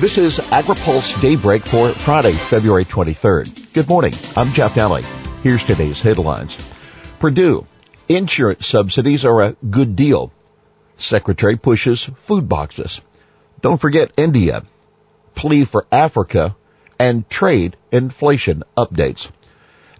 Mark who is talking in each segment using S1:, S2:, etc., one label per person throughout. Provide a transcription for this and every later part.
S1: This is AgriPulse Daybreak for Friday, February 23rd. Good morning. I'm Jeff Nalley. Here's today's headlines. Perdue. Insurance subsidies are a good deal. Secretary pushes food boxes. Don't forget India. Plea for Africa and trade inflation updates.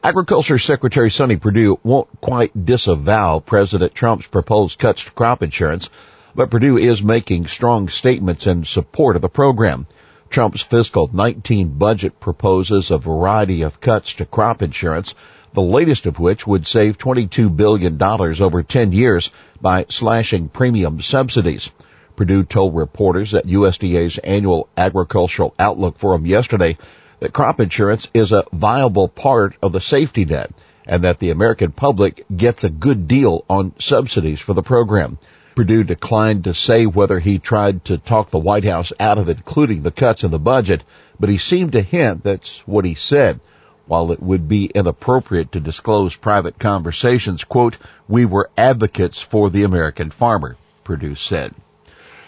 S1: Agriculture Secretary Sonny Perdue won't quite disavow President Trump's proposed cuts to crop insurance, but Perdue is making strong statements in support of the program. Trump's fiscal 19 budget proposes a variety of cuts to crop insurance, the latest of which would save $22 billion over 10 years by slashing premium subsidies. Perdue told reporters at USDA's annual agricultural outlook forum yesterday that crop insurance is a viable part of the safety net and that the American public gets a good deal on subsidies for the program. Perdue declined to say whether he tried to talk the White House out of including the cuts in the budget, but he seemed to hint that's what he said. While it would be inappropriate to disclose private conversations, quote, we were advocates for the American farmer, Perdue said.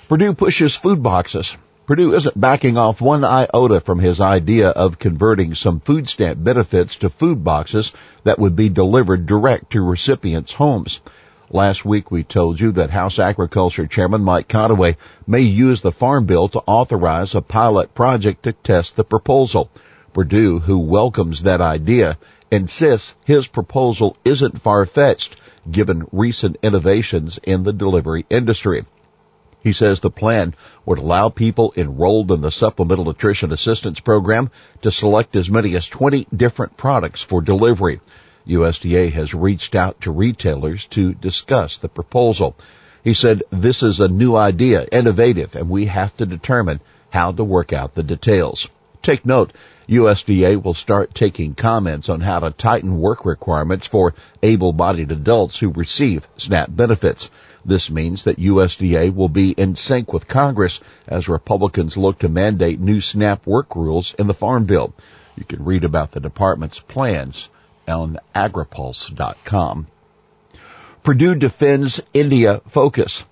S1: Perdue pushes food boxes. Perdue isn't backing off one iota from his idea of converting some food stamp benefits to food boxes that would be delivered direct to recipients' homes. Last week we told you that House Agriculture Chairman Mike Conaway may use the Farm Bill to authorize a pilot project to test the proposal. Perdue, who welcomes that idea, insists his proposal isn't far-fetched given recent innovations in the delivery industry. He says the plan would allow people enrolled in the Supplemental Nutrition Assistance Program to select as many as 20 different products for delivery. USDA has reached out to retailers to discuss the proposal. He said, this is a new idea, innovative, and we have to determine how to work out the details. Take note, USDA will start taking comments on how to tighten work requirements for able-bodied adults who receive SNAP benefits. This means that USDA will be in sync with Congress as Republicans look to mandate new SNAP work rules in the Farm Bill. You can read about the department's plans on agripulse.com. Perdue defends India focus.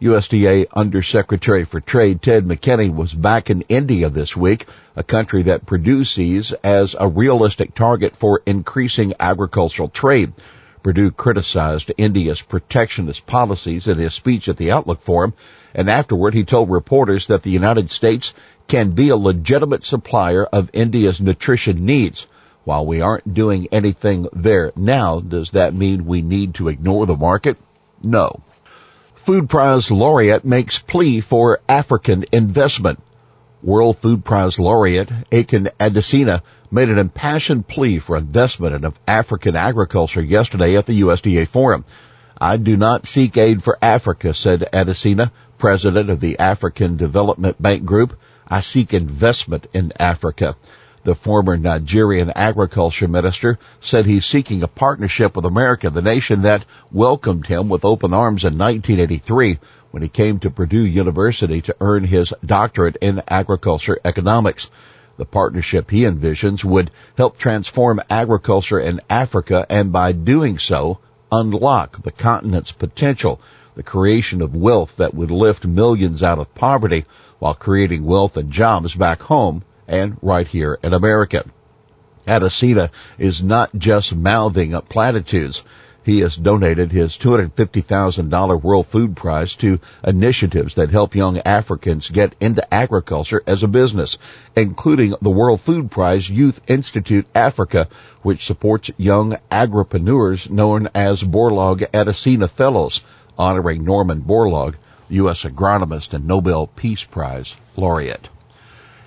S1: USDA Undersecretary for Trade Ted McKinney was back in India this week, a country that Perdue sees as a realistic target for increasing agricultural trade. Perdue criticized India's protectionist policies in his speech at the Outlook Forum, and afterward he told reporters that the United States can be a legitimate supplier of India's nutrition needs. While we aren't doing anything there now, does that mean we need to ignore the market? No. Food Prize laureate makes plea for African investment. World Food Prize laureate Akin Adesina made an impassioned plea for investment in African agriculture yesterday at the USDA forum. I do not seek aid for Africa, said Adesina, president of the African Development Bank Group. I seek investment in Africa. The former Nigerian agriculture minister said he's seeking a partnership with America, the nation that welcomed him with open arms in 1983 when he came to Purdue University to earn his doctorate in agriculture economics. The partnership he envisions would help transform agriculture in Africa and by doing so, unlock the continent's potential, the creation of wealth that would lift millions out of poverty while creating wealth and jobs back home and right here in America. Adesina is not just mouthing up platitudes. He has donated his $250,000 World Food Prize to initiatives that help young Africans get into agriculture as a business, including the World Food Prize Youth Institute Africa, which supports young agripreneurs known as Borlaug Adesina Fellows, honoring Norman Borlaug, U.S. agronomist and Nobel Peace Prize laureate.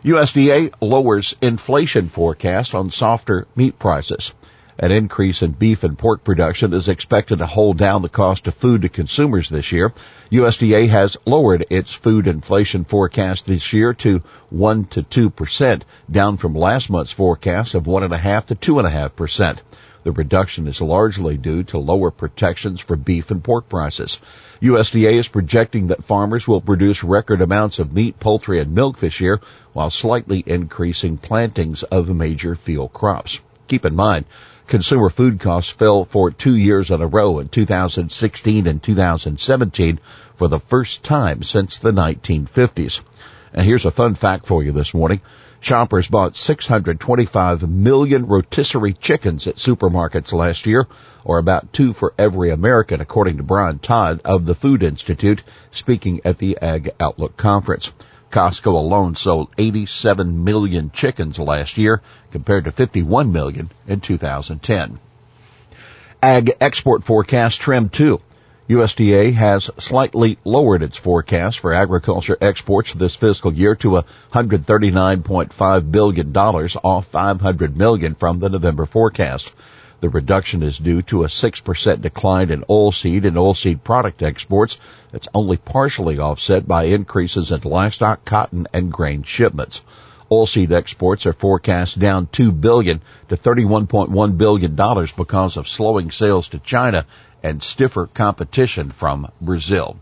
S1: USDA lowers inflation forecast on softer meat prices. An increase in beef and pork production is expected to hold down the cost of food to consumers this year. USDA has lowered its food inflation forecast this year to 1 to 2%, down from last month's forecast of 1.5 to 2.5%. The reduction is largely due to lower protections for beef and pork prices. USDA is projecting that farmers will produce record amounts of meat, poultry, and milk this year, while slightly increasing plantings of major field crops. Keep in mind, consumer food costs fell for two years in a row in 2016 and 2017 for the first time since the 1950s. And here's a fun fact for you this morning. Shoppers bought 625 million rotisserie chickens at supermarkets last year, or about two for every American, according to Brian Todd of the Food Institute, speaking at the Ag Outlook Conference. Costco alone sold 87 million chickens last year, compared to 51 million in 2010. Ag export forecast trimmed too. USDA has slightly lowered its forecast for agriculture exports this fiscal year to $139.5 billion, off 500 million from the November forecast. The reduction is due to a 6% decline in oilseed and oilseed product exports It's only partially offset by increases in livestock, cotton, and grain shipments. Oilseed exports are forecast down 2 billion to $31.1 billion because of slowing sales to China and stiffer competition from Brazil.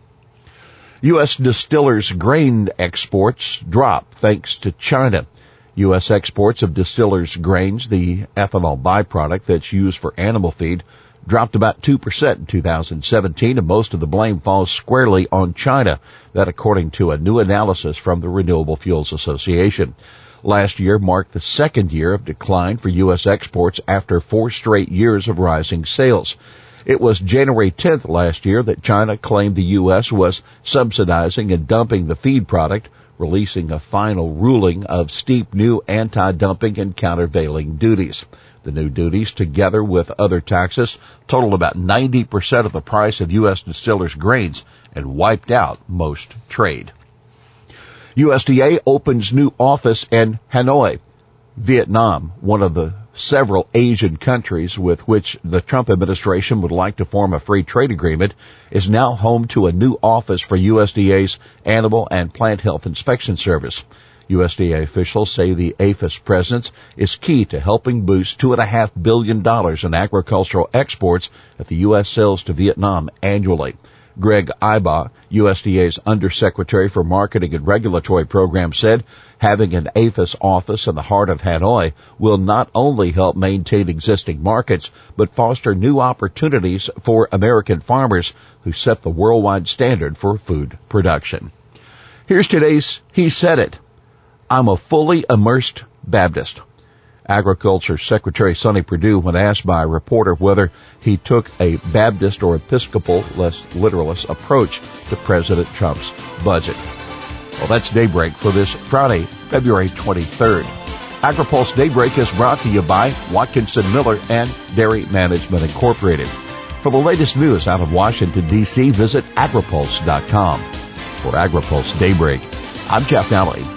S1: U.S. distillers grain exports drop thanks to China. U.S. exports of distillers grains, the ethanol byproduct that's used for animal feed, dropped about 2% in 2017 and most of the blame falls squarely on China. That according to a new analysis from the Renewable Fuels Association. Last year marked the second year of decline for U.S. exports after four straight years of rising sales. It was January 10th last year that China claimed the U.S. was subsidizing and dumping the feed product, releasing a final ruling of steep new anti-dumping and countervailing duties. The new duties, together with other taxes, totaled about 90% of the price of U.S. distillers grains and wiped out most trade. USDA opens new office in Hanoi, Vietnam, one of the several Asian countries with which the Trump administration would like to form a free trade agreement, is now home to a new office for USDA's Animal and Plant Health Inspection Service. USDA officials say the APHIS presence is key to helping boost $2.5 billion in agricultural exports that the U.S. sells to Vietnam annually. Greg Ibach, USDA's Undersecretary for Marketing and Regulatory Programs said having an APHIS office in the heart of Hanoi will not only help maintain existing markets, but foster new opportunities for American farmers who set the worldwide standard for food production. Here's today's He Said It. I'm a fully immersed Baptist. Agriculture Secretary Sonny Perdue when asked by a reporter whether he took a Baptist or Episcopal, less literalist approach to President Trump's budget. Well, that's Daybreak for this Friday, February 23rd. AgriPulse Daybreak is brought to you by Watkinson Miller and Dairy Management Incorporated. For the latest news out of Washington, D.C., visit agripulse.com. For AgriPulse Daybreak, I'm Jeff Nalley.